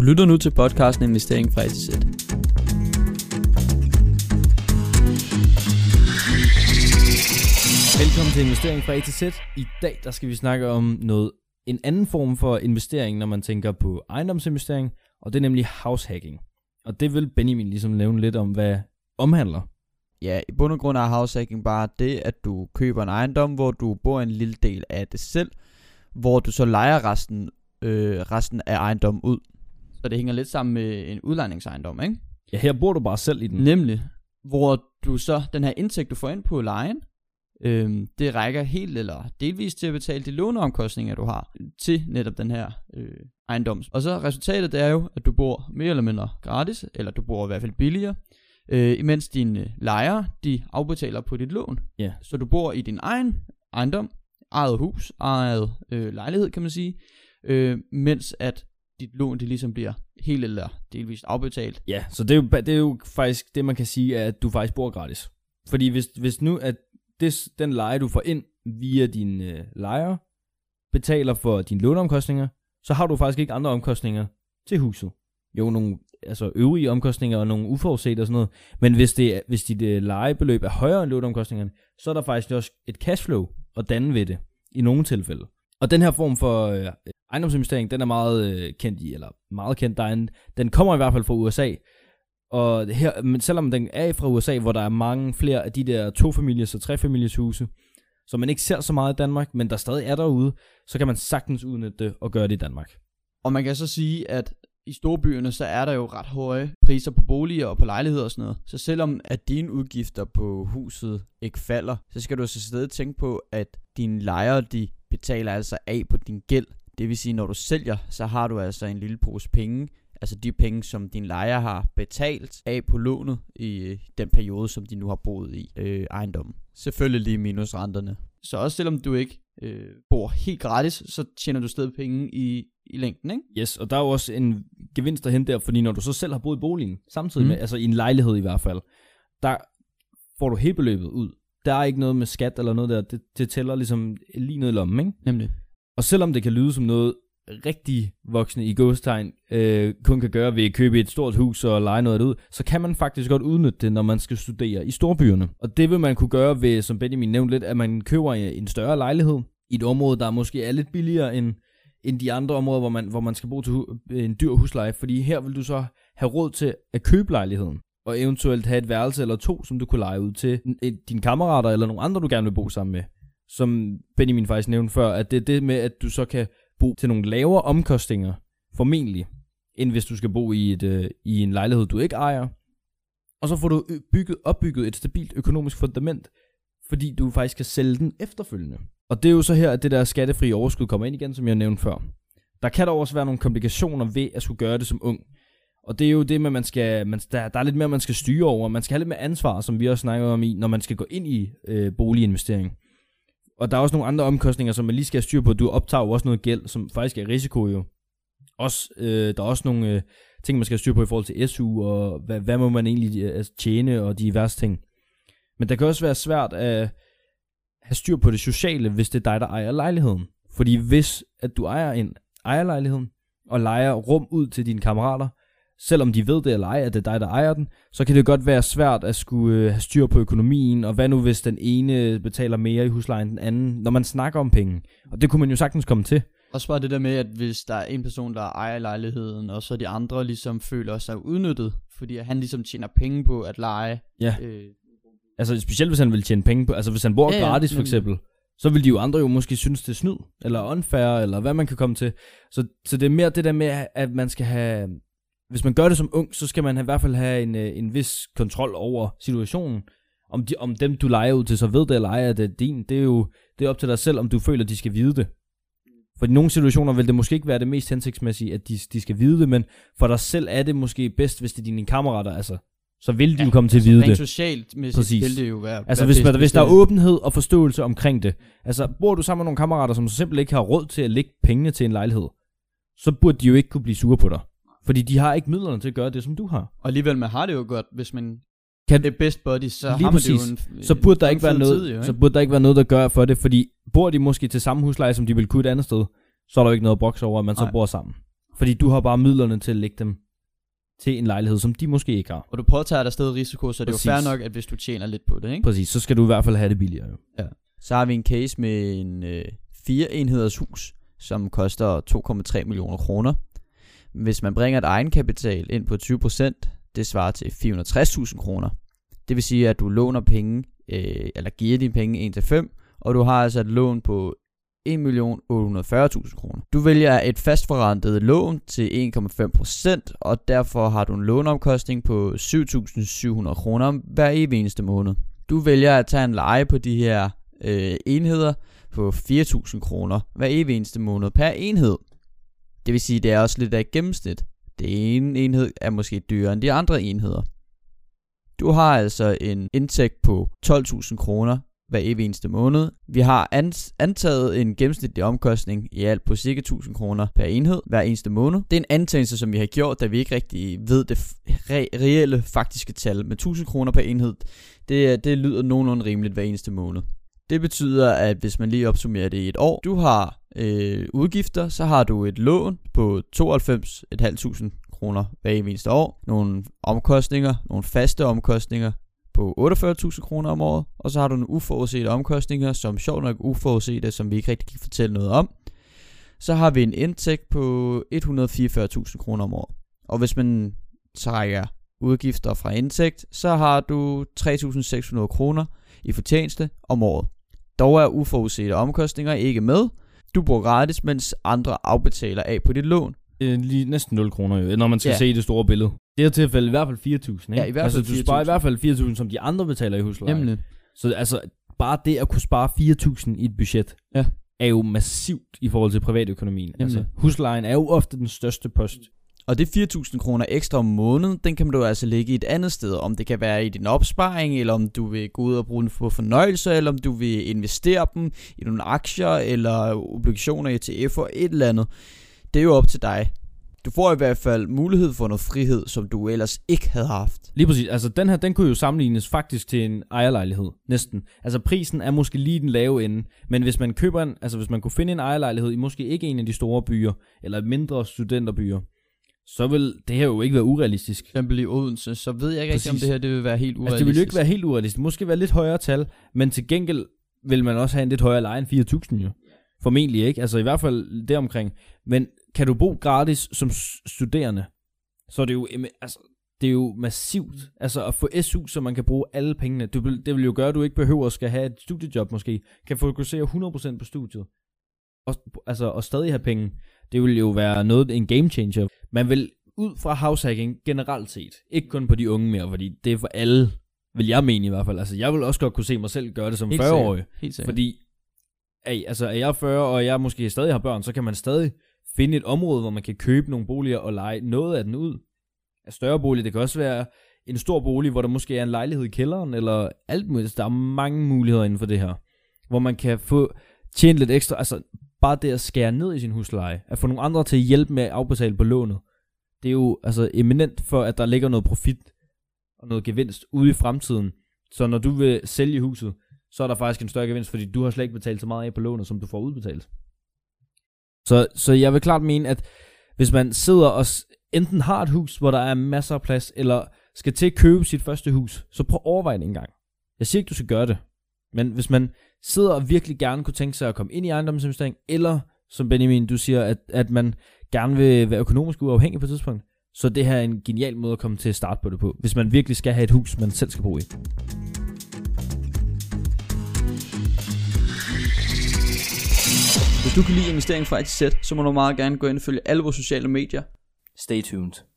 Du lytter nu til podcasten Investering fra A til Z. Velkommen til Investering fra A til Z. I dag der skal vi snakke om noget en anden form for investering, når man tænker på ejendomsinvestering, og det er nemlig house hacking. Og det vil Benjamin ligesom nævne lidt om, hvad omhandler. Ja, i bund og grund er house hacking bare det, at du køber en ejendom, hvor du bor en lille del af det selv, hvor du så lejer resten, øh, resten af ejendommen ud. Så det hænger lidt sammen med en udlejningsejendom, ikke? Ja, her bor du bare selv i den. Nemlig, hvor du så, den her indtægt, du får ind på lejen, øhm, det rækker helt eller delvis til at betale de låneomkostninger, du har til netop den her øh, ejendom. Og så resultatet det er jo, at du bor mere eller mindre gratis, eller du bor i hvert fald billigere, øh, imens dine lejere, de afbetaler på dit lån. Ja. Så du bor i din egen ejendom, eget hus, eget øh, lejlighed, kan man sige, øh, mens at dit lån, det ligesom bliver helt eller delvist afbetalt. Ja, så det er, jo, det er jo faktisk det, man kan sige, er, at du faktisk bor gratis. Fordi hvis, hvis nu, at det, den leje, du får ind via din øh, lejer, betaler for dine låneomkostninger, så har du faktisk ikke andre omkostninger til huset. Jo, nogle altså øvrige omkostninger og nogle uforudsete og sådan noget. Men hvis, det, er- hvis dit øh, lejebeløb er højere end låneomkostningerne, så er der faktisk også et cashflow at danne ved det, i nogle tilfælde. Og den her form for øh, ejendomsinvestering, den er meget øh, kendt i, eller meget kendt, der er en, den kommer i hvert fald fra USA, og her, men selvom den er fra USA, hvor der er mange flere af de der tofamilies og trefamilies huse, som man ikke ser så meget i Danmark, men der stadig er derude, så kan man sagtens udnytte det og gøre det i Danmark. Og man kan så sige, at i storbyerne, så er der jo ret høje priser på boliger og på lejligheder og sådan noget. Så selvom at dine udgifter på huset ikke falder, så skal du så stadig tænke på, at dine lejere, de betaler altså af på din gæld. Det vil sige, når du sælger, så har du altså en lille pose penge, altså de penge, som din lejer har betalt af på lånet i øh, den periode, som de nu har boet i øh, ejendommen. Selvfølgelig lige minus renterne. Så også selvom du ikke øh, bor helt gratis, så tjener du stadig penge i, i længden, ikke? Yes, og der er jo også en gevinst hente der, fordi når du så selv har boet i boligen, samtidig Mm. med, altså i en lejlighed i hvert fald, der får du hele beløbet ud. Der er ikke noget med skat eller noget der, det, det tæller ligesom lige ned i lommen, ikke? Nemlig. Og selvom det kan lyde som noget rigtig voksne i gåstegn øh, kun kan gøre ved at købe et stort hus og lege noget ud, så kan man faktisk godt udnytte det, når man skal studere i storbyerne. Og det vil man kunne gøre ved, som Benjamin nævnte lidt, at man køber en større lejlighed i et område, der måske er lidt billigere end, end de andre områder, hvor man, hvor man skal bo til en dyr husleje. Fordi her vil du så have råd til at købe lejligheden og eventuelt have et værelse eller to, som du kunne lege ud til dine kammerater eller nogle andre, du gerne vil bo sammen med. Som Benjamin faktisk nævnte før, at det er det med, at du så kan bo til nogle lavere omkostninger, formentlig, end hvis du skal bo i, et, øh, i en lejlighed, du ikke ejer. Og så får du bygget, opbygget et stabilt økonomisk fundament, fordi du faktisk kan sælge den efterfølgende. Og det er jo så her, at det der skattefri overskud kommer ind igen, som jeg nævnte før. Der kan dog også være nogle komplikationer ved at skulle gøre det som ung. Og det er jo det med, at man skal, man, der, der er lidt mere, man skal styre over. Man skal have lidt mere ansvar, som vi også snakkede om i, når man skal gå ind i øh, boliginvestering. Og der er også nogle andre omkostninger, som man lige skal have styr på. Du optager jo også noget gæld, som faktisk er risiko jo. Også, øh, der er også nogle øh, ting, man skal have styr på i forhold til SU, og hvad, hvad må man egentlig øh, altså, tjene, og de værste ting. Men det kan også være svært at have styr på det sociale, hvis det er dig, der ejer lejligheden. Fordi hvis at du ejer en ejerlejlighed, og lejer rum ud til dine kammerater, selvom de ved det eller ej, at det er dig, der ejer den, så kan det godt være svært at skulle øh, have styr på økonomien, og hvad nu hvis den ene betaler mere i huslejen end den anden, når man snakker om penge. Og det kunne man jo sagtens komme til. Også bare det der med, at hvis der er en person, der ejer lejligheden, og så de andre ligesom føler sig udnyttet, fordi han ligesom tjener penge på at lege. Ja. Øh, Altså specielt hvis han vil tjene penge på, altså hvis han bor Ja, gratis for eksempel, så vil de jo andre jo måske synes det er snyd, eller unfair, eller hvad man kan komme til. Så, så det er mere det der med, at man skal have, hvis man gør det som ung, så skal man i hvert fald have en, øh, en vis kontrol over situationen. Om, de, om dem du leger ud til, så ved det eller ej, at det er din, det er jo det er op til dig selv, om du føler, de skal vide det. For i nogle situationer vil det måske ikke være det mest hensigtsmæssige, at de, de skal vide det, men for dig selv er det måske bedst, hvis det er dine kammerater, altså. Så vil de jo komme til at vide rent det. socialt Præcis. vil det jo være Altså være hvis, man, hvis der er åbenhed og forståelse omkring det. Altså bor du sammen med nogle kammerater, som simpelthen ikke har råd til at lægge pengene til en lejlighed, så burde de jo ikke kunne blive sure på dig. Fordi de har ikke midlerne til at gøre det, som du har. Og alligevel, man har det jo godt, hvis man Kan- det best buddies, så Lige har man præcis. det jo en, Så burde der ikke være noget, tid, jo, så ikke? burde der ikke være noget, der gør for det, fordi bor de måske til samme husleje, som de ville kunne et andet sted, så er der jo ikke noget at brokse over, at man så Nej. bor sammen. Fordi du har bare midlerne til at lægge dem til en lejlighed, som de måske ikke har. Og du påtager dig stadig risiko, så det er jo fair nok, at hvis du tjener lidt på det, ikke? Præcis, så skal du i hvert fald have det billigere. Jo. Så har vi en case med en øh, fire enheders hus, som koster 2,3 millioner kroner. Hvis man bringer et egenkapital ind på 20%, det svarer til 460.000 kroner. Det vil sige, at du låner penge, øh, eller giver dine penge 1 til 5, og du har altså et lån på 1.840.000 kroner. Du vælger et fastforrentet lån til 1,5%, og derfor har du en låneomkostning på 7.700 kroner hver evig eneste måned. Du vælger at tage en leje på de her øh, enheder på 4.000 kroner hver evig eneste måned per enhed. Det vil sige, det er også lidt af et gennemsnit. Det ene enhed er måske dyrere end de andre enheder. Du har altså en indtægt på 12.000 kroner hver evig eneste måned. Vi har antaget en gennemsnitlig omkostning i alt på cirka 1000 kroner per enhed hver eneste måned. Det er en antagelse, som vi har gjort, da vi ikke rigtig ved det re- reelle faktiske tal. Men 1000 kroner per enhed, det, det lyder nogenlunde rimeligt hver eneste måned. Det betyder, at hvis man lige opsummerer det i et år, du har øh, udgifter, så har du et lån på 92.500 kroner hver eneste år, nogle omkostninger, nogle faste omkostninger på 48.000 kroner om året, og så har du nogle uforudsete omkostninger, som sjovt nok uforudsete, som vi ikke rigtig kan fortælle noget om. Så har vi en indtægt på 144.000 kroner om året. Og hvis man trækker udgifter fra indtægt, så har du 3.600 kroner i fortjeneste om året. Dog er uforudsete omkostninger ikke med. Du bor gratis, mens andre afbetaler af på dit lån. Er lige næsten 0 kroner, jo, når man skal Ja. se det store billede. Det her tilfælde i hvert fald 4.000, ikke? Ja, i hvert altså, fald du sparer i 4.000. hvert fald 4.000, som de andre betaler i husleje. Nemlig. Så altså, bare det at kunne spare 4.000 i et budget, Ja. er jo massivt i forhold til privatøkonomien. Nemlig. Altså, huslejen er jo ofte den største post. Og det 4.000 kroner ekstra om måneden, den kan du altså lægge i et andet sted. Om det kan være i din opsparing, eller om du vil gå ud og bruge den på fornøjelse, eller om du vil investere dem i nogle aktier, eller obligationer, ETF'er, et eller andet. Det er jo op til dig. Du får i hvert fald mulighed for noget frihed, som du ellers ikke havde haft. Lige præcis. Altså, den her, den kunne jo sammenlignes faktisk til en ejerlejlighed. Næsten. Altså, prisen er måske lige den lave ende. Men hvis man køber en, altså hvis man kunne finde en ejerlejlighed i måske ikke en af de store byer, eller mindre studenterbyer, så vil det her jo ikke være urealistisk. For eksempel i Odense, så ved jeg ikke rigtig, om Præcis. det her det vil være helt urealistisk. Altså, det vil jo ikke være helt urealistisk. Måske være lidt højere tal, men til gengæld vil man også have en lidt højere leje end 4.000 jo. Formentlig ikke. Altså i hvert fald deromkring. Men kan du bo gratis som studerende, så er det jo, altså, det er jo massivt. Altså at få SU, så man kan bruge alle pengene. Det vil, det vil jo gøre, at du ikke behøver at skal have et studiejob måske. Kan fokusere 100% på studiet. Og, altså, og stadig have penge. Det vil jo være noget, en game changer. Man vil ud fra househacking generelt set, ikke kun på de unge mere, fordi det er for alle, vil jeg mene i hvert fald. Altså jeg vil også godt kunne se mig selv gøre det som Helt 40-årig. Helt sikkert. Fordi, ey, altså er jeg 40, og jeg måske stadig har børn, så kan man stadig finde et område, hvor man kan købe nogle boliger og lege noget af den ud. En større bolig, det kan også være en stor bolig, hvor der måske er en lejlighed i kælderen, eller alt muligt. Der er mange muligheder inden for det her. Hvor man kan få tjent lidt ekstra, altså bare det at skære ned i sin husleje, at få nogle andre til at hjælpe med at afbetale på lånet, det er jo altså eminent for, at der ligger noget profit og noget gevinst ude i fremtiden. Så når du vil sælge huset, så er der faktisk en større gevinst, fordi du har slet ikke betalt så meget af på lånet, som du får udbetalt. Så, så jeg vil klart mene, at hvis man sidder og enten har et hus, hvor der er masser af plads, eller skal til at købe sit første hus, så prøv at overveje det en gang. Jeg siger ikke, du skal gøre det. Men hvis man sidder og virkelig gerne kunne tænke sig at komme ind i ejendomsinvestering, eller som Benjamin, du siger, at, at man gerne vil være økonomisk uafhængig på et tidspunkt, så det her er en genial måde at komme til at starte på det på, hvis man virkelig skal have et hus, man selv skal bo i. Hvis du kan lide investering fra til Z, så må du meget gerne gå ind og følge alle vores sociale medier. Stay tuned.